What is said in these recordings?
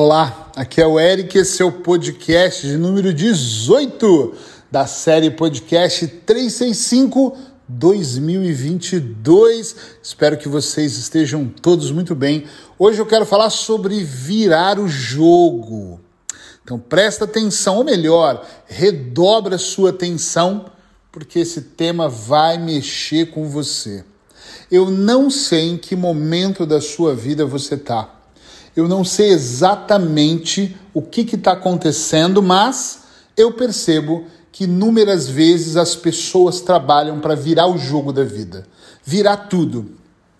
Olá, aqui é o Eric, esse é o podcast de número 18 da série Podcast 365 2022. Espero que vocês estejam todos muito bem. Hoje eu quero falar sobre virar o jogo. Então presta atenção, ou melhor, redobra sua atenção, porque esse tema vai mexer com você. Eu não sei em que momento da sua vida você está. Eu não sei exatamente o que está acontecendo, mas eu percebo que inúmeras vezes as pessoas trabalham para virar o jogo da vida, virar tudo.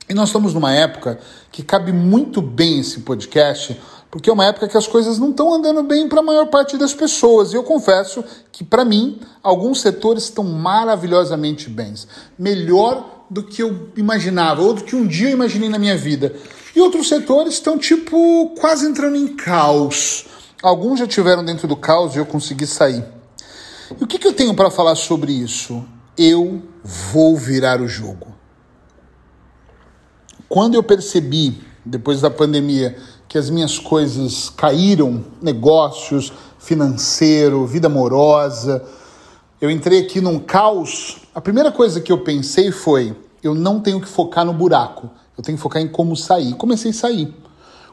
E nós estamos numa época que cabe muito bem esse podcast, porque é uma época que as coisas não estão andando bem para a maior parte das pessoas. E eu confesso que, para mim, alguns setores estão maravilhosamente bens. Melhor do que eu imaginava, ou do que um dia eu imaginei na minha vida. E outros setores estão, tipo, quase entrando em caos. Alguns já tiveram dentro do caos e eu consegui sair. E o que, que eu tenho para falar sobre isso? Eu vou virar o jogo. Quando eu percebi, depois da pandemia, que as minhas coisas caíram, negócios, financeiro, vida amorosa, eu entrei aqui num caos. A primeira coisa que eu pensei foi: eu não tenho que focar no buraco, eu tenho que focar em como sair. Comecei a sair.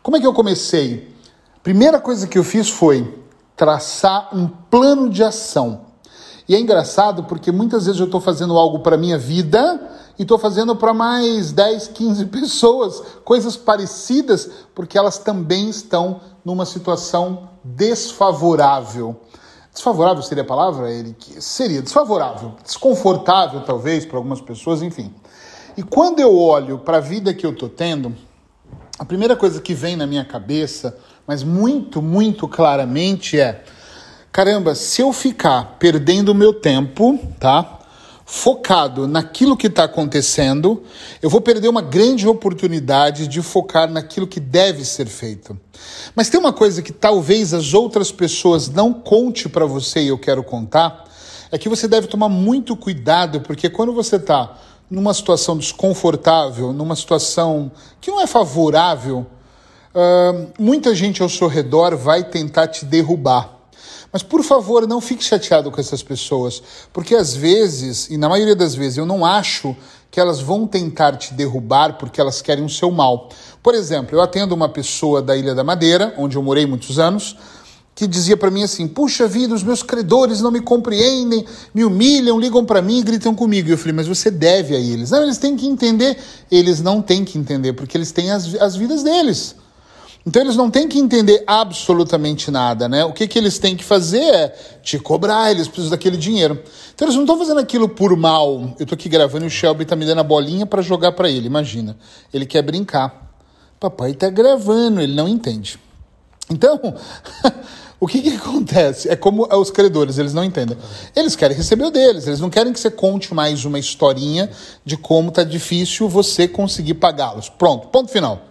Como é que eu comecei? Primeira coisa que eu fiz foi traçar um plano de ação. E é engraçado porque muitas vezes eu estou fazendo algo para minha vida e estou fazendo para mais 10, 15 pessoas, coisas parecidas, porque elas também estão numa situação desfavorável. Desfavorável seria a palavra, Eric? Seria desfavorável, desconfortável talvez para algumas pessoas, enfim. E quando eu olho para a vida que eu estou tendo, a primeira coisa que vem na minha cabeça, mas muito, muito claramente é: caramba, se eu ficar perdendo o meu tempo, tá? focado naquilo que está acontecendo, eu vou perder uma grande oportunidade de focar naquilo que deve ser feito. Mas tem uma coisa que talvez as outras pessoas não conte para você e eu quero contar, é que você deve tomar muito cuidado, porque quando você está numa situação desconfortável, numa situação que não é favorável, uh, muita gente ao seu redor vai tentar te derrubar. Mas por favor, não fique chateado com essas pessoas, porque às vezes, e na maioria das vezes, eu não acho que elas vão tentar te derrubar porque elas querem o seu mal. Por exemplo, eu atendo uma pessoa da Ilha da Madeira, onde eu morei muitos anos, que dizia para mim assim: Puxa vida, os meus credores não me compreendem, me humilham, ligam para mim e gritam comigo. E eu falei: Mas você deve a eles. Não, eles têm que entender. Eles não têm que entender, porque eles têm as, as vidas deles. Então eles não têm que entender absolutamente nada, né? O que, que eles têm que fazer é te cobrar, eles precisam daquele dinheiro. Então eles não estão fazendo aquilo por mal. Eu tô aqui gravando e o Shelby tá me dando a bolinha para jogar para ele, imagina. Ele quer brincar. Papai tá gravando, ele não entende. Então, o que, que acontece? É como os credores, eles não entendem. Eles querem receber o deles, eles não querem que você conte mais uma historinha de como tá difícil você conseguir pagá-los. Pronto, ponto final.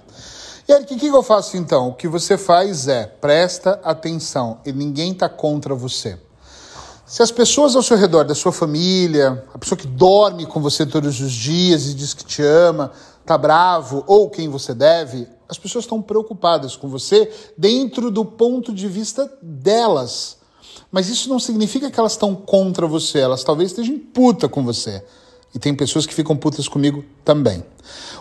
E aí, o que, que eu faço então? O que você faz é presta atenção e ninguém está contra você. Se as pessoas ao seu redor, da sua família, a pessoa que dorme com você todos os dias e diz que te ama, tá bravo ou quem você deve, as pessoas estão preocupadas com você dentro do ponto de vista delas. Mas isso não significa que elas estão contra você, elas talvez estejam puta com você. E tem pessoas que ficam putas comigo também.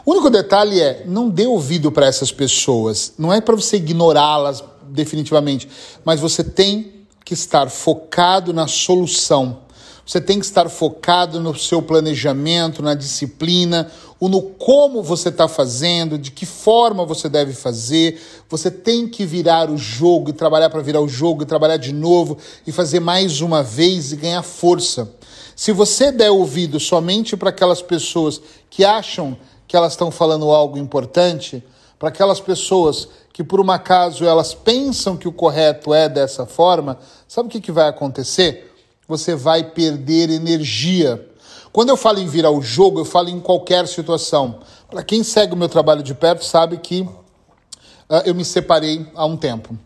O único detalhe é, não dê ouvido para essas pessoas. Não é para você ignorá-las definitivamente, mas você tem que estar focado na solução. Você tem que estar focado no seu planejamento, na disciplina, ou no como você está fazendo, de que forma você deve fazer. Você tem que virar o jogo e trabalhar para virar o jogo e trabalhar de novo e fazer mais uma vez e ganhar força. Se você der ouvido somente para aquelas pessoas que acham que elas estão falando algo importante, para aquelas pessoas que por um acaso elas pensam que o correto é dessa forma, sabe o que, que vai acontecer? Você vai perder energia. Quando eu falo em virar o jogo, eu falo em qualquer situação. Para quem segue o meu trabalho de perto, sabe que uh, eu me separei há um tempo.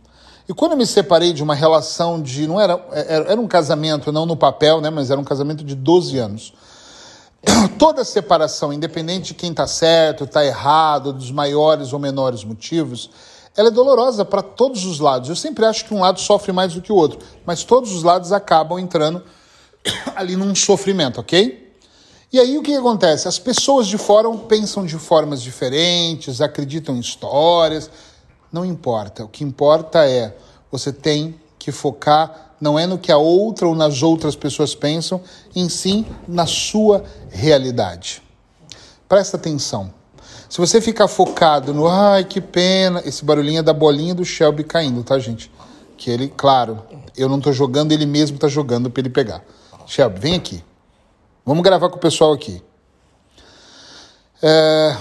E quando eu me separei de uma relação de. não era, era, era um casamento, não no papel, né, mas era um casamento de 12 anos. Toda separação, independente de quem está certo, está errado, dos maiores ou menores motivos, ela é dolorosa para todos os lados. Eu sempre acho que um lado sofre mais do que o outro, mas todos os lados acabam entrando ali num sofrimento, ok? E aí o que acontece? As pessoas de fora pensam de formas diferentes, acreditam em histórias, não importa. O que importa é você tem que focar não é no que a outra ou nas outras pessoas pensam, em sim na sua realidade. Presta atenção. Se você ficar focado no ai que pena, esse barulhinho é da bolinha do Shelby caindo, tá, gente? Que ele, claro, eu não tô jogando, ele mesmo tá jogando para ele pegar. Shelby, vem aqui. Vamos gravar com o pessoal aqui. É...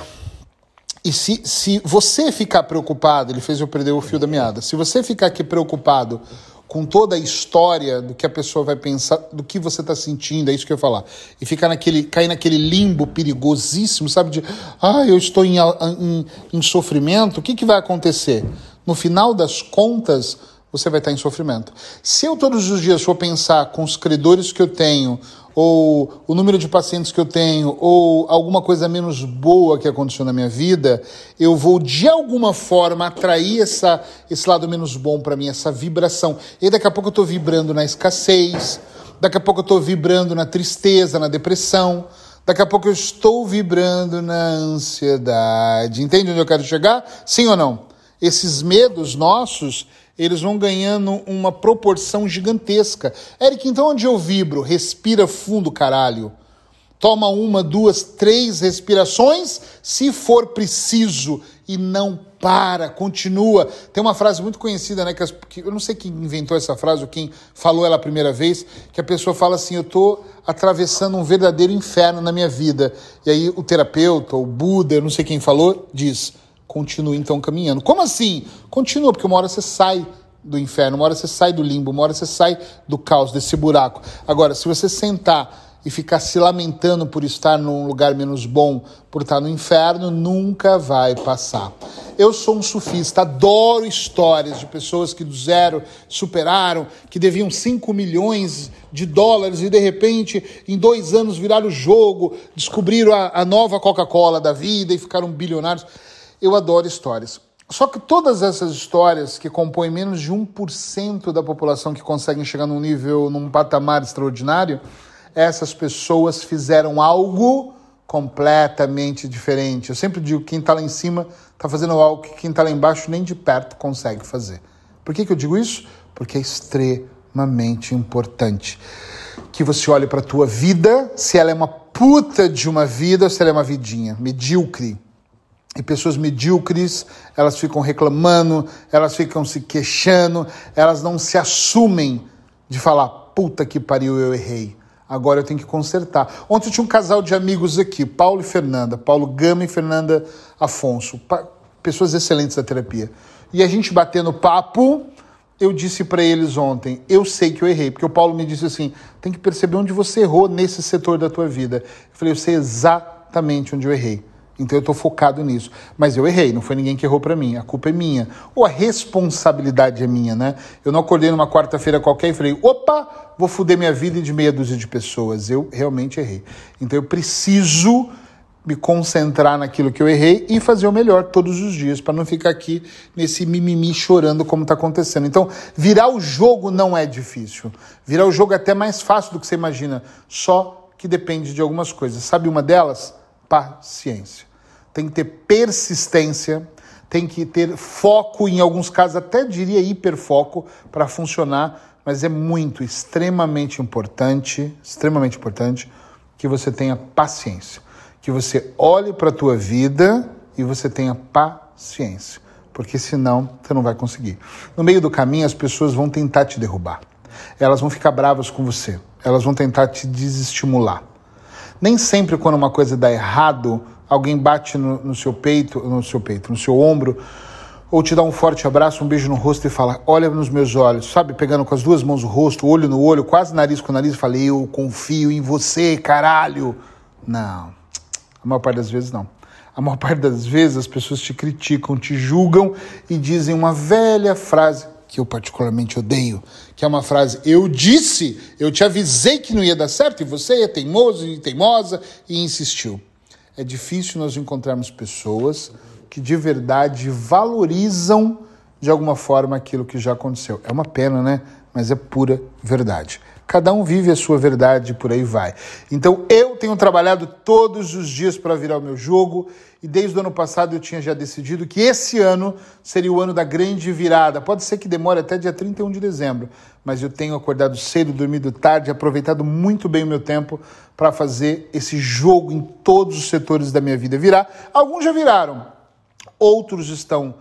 E se, se você ficar preocupado, ele fez eu perder o fio da meada. Se você ficar aqui preocupado com toda a história do que a pessoa vai pensar, do que você está sentindo, é isso que eu ia falar. E ficar naquele, cair naquele limbo perigosíssimo, sabe? De, ah, eu estou em, em, em sofrimento, o que, que vai acontecer? No final das contas, você vai estar em sofrimento. Se eu todos os dias for pensar com os credores que eu tenho, ou o número de pacientes que eu tenho, ou alguma coisa menos boa que aconteceu na minha vida, eu vou de alguma forma atrair essa, esse lado menos bom para mim, essa vibração. E daqui a pouco eu estou vibrando na escassez, daqui a pouco eu estou vibrando na tristeza, na depressão. Daqui a pouco eu estou vibrando na ansiedade. Entende onde eu quero chegar? Sim ou não? Esses medos nossos, eles vão ganhando uma proporção gigantesca. Eric, então onde eu vibro? Respira fundo, caralho. Toma uma, duas, três respirações, se for preciso, e não para, continua. Tem uma frase muito conhecida, né? Que, as, que, eu não sei quem inventou essa frase ou quem falou ela a primeira vez, que a pessoa fala assim: Eu estou atravessando um verdadeiro inferno na minha vida. E aí o terapeuta, o Buda, eu não sei quem falou, diz continue então caminhando. Como assim? Continua, porque uma hora você sai do inferno, uma hora você sai do limbo, uma hora você sai do caos, desse buraco. Agora, se você sentar e ficar se lamentando por estar num lugar menos bom, por estar no inferno, nunca vai passar. Eu sou um sufista, adoro histórias de pessoas que do zero superaram, que deviam 5 milhões de dólares e de repente, em dois anos, viraram o jogo, descobriram a, a nova Coca-Cola da vida e ficaram bilionários. Eu adoro histórias. Só que todas essas histórias que compõem menos de 1% da população que conseguem chegar num nível, num patamar extraordinário, essas pessoas fizeram algo completamente diferente. Eu sempre digo que quem está lá em cima está fazendo algo que quem está lá embaixo nem de perto consegue fazer. Por que, que eu digo isso? Porque é extremamente importante que você olhe para a tua vida, se ela é uma puta de uma vida ou se ela é uma vidinha medíocre. E pessoas medíocres, elas ficam reclamando, elas ficam se queixando, elas não se assumem de falar: puta que pariu, eu errei. Agora eu tenho que consertar. Ontem tinha um casal de amigos aqui, Paulo e Fernanda, Paulo Gama e Fernanda Afonso, pessoas excelentes da terapia. E a gente batendo papo, eu disse para eles ontem: eu sei que eu errei, porque o Paulo me disse assim: tem que perceber onde você errou nesse setor da tua vida. Eu falei: eu sei exatamente onde eu errei. Então eu estou focado nisso. Mas eu errei, não foi ninguém que errou para mim, a culpa é minha. Ou a responsabilidade é minha, né? Eu não acordei numa quarta-feira qualquer e falei, opa, vou foder minha vida de meia dúzia de pessoas. Eu realmente errei. Então eu preciso me concentrar naquilo que eu errei e fazer o melhor todos os dias, para não ficar aqui nesse mimimi chorando como está acontecendo. Então, virar o jogo não é difícil. Virar o jogo é até mais fácil do que você imagina, só que depende de algumas coisas. Sabe uma delas? Paciência. Tem que ter persistência, tem que ter foco, em alguns casos até diria hiperfoco para funcionar, mas é muito, extremamente importante, extremamente importante que você tenha paciência, que você olhe para a tua vida e você tenha paciência, porque senão você não vai conseguir. No meio do caminho as pessoas vão tentar te derrubar. Elas vão ficar bravas com você, elas vão tentar te desestimular. Nem sempre quando uma coisa dá errado, alguém bate no, no, seu peito, no seu peito, no seu ombro, ou te dá um forte abraço, um beijo no rosto e fala: "Olha nos meus olhos", sabe, pegando com as duas mãos o rosto, olho no olho, quase nariz com nariz, fala: "Eu confio em você, caralho". Não. A maior parte das vezes não. A maior parte das vezes as pessoas te criticam, te julgam e dizem uma velha frase que eu particularmente odeio, que é uma frase: Eu disse, eu te avisei que não ia dar certo, e você é teimoso e teimosa e insistiu. É difícil nós encontrarmos pessoas que de verdade valorizam de alguma forma aquilo que já aconteceu. É uma pena, né? Mas é pura verdade. Cada um vive a sua verdade, por aí vai. Então eu tenho trabalhado todos os dias para virar o meu jogo e desde o ano passado eu tinha já decidido que esse ano seria o ano da grande virada. Pode ser que demore até dia 31 de dezembro, mas eu tenho acordado cedo, dormido tarde, aproveitado muito bem o meu tempo para fazer esse jogo em todos os setores da minha vida virar. Alguns já viraram, outros estão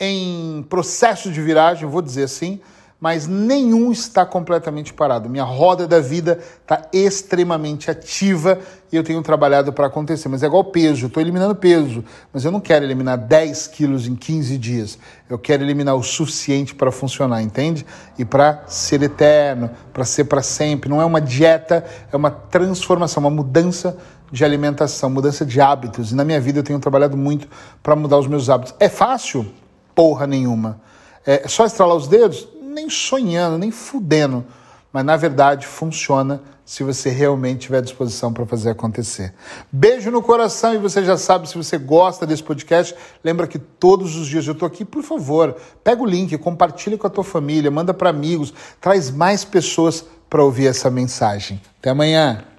em processo de viragem, vou dizer assim mas nenhum está completamente parado. Minha roda da vida está extremamente ativa e eu tenho trabalhado para acontecer. Mas é igual peso, estou eliminando peso, mas eu não quero eliminar 10 quilos em 15 dias. Eu quero eliminar o suficiente para funcionar, entende? E para ser eterno, para ser para sempre. Não é uma dieta, é uma transformação, uma mudança de alimentação, mudança de hábitos. E na minha vida eu tenho trabalhado muito para mudar os meus hábitos. É fácil? Porra nenhuma. É só estralar os dedos? Nem sonhando, nem fudendo. Mas na verdade funciona se você realmente tiver disposição para fazer acontecer. Beijo no coração e você já sabe se você gosta desse podcast, lembra que todos os dias eu estou aqui, por favor, pega o link, compartilha com a tua família, manda para amigos, traz mais pessoas para ouvir essa mensagem. Até amanhã.